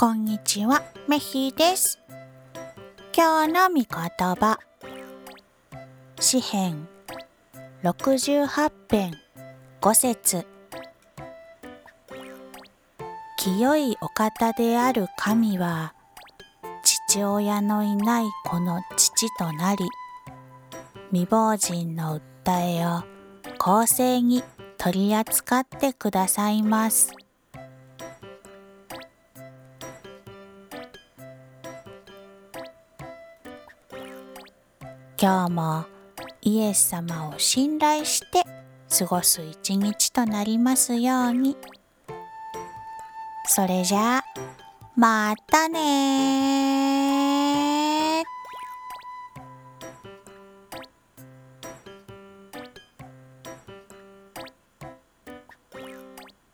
こんにちは、メヒです。今日の御言葉。詩編68編5節清いお方である神は、父親のいない子の父となり、未亡人の訴えを公正に取り扱ってくださいます。今日もイエス様を信頼して過ごす一日となりますように。それじゃあ、またね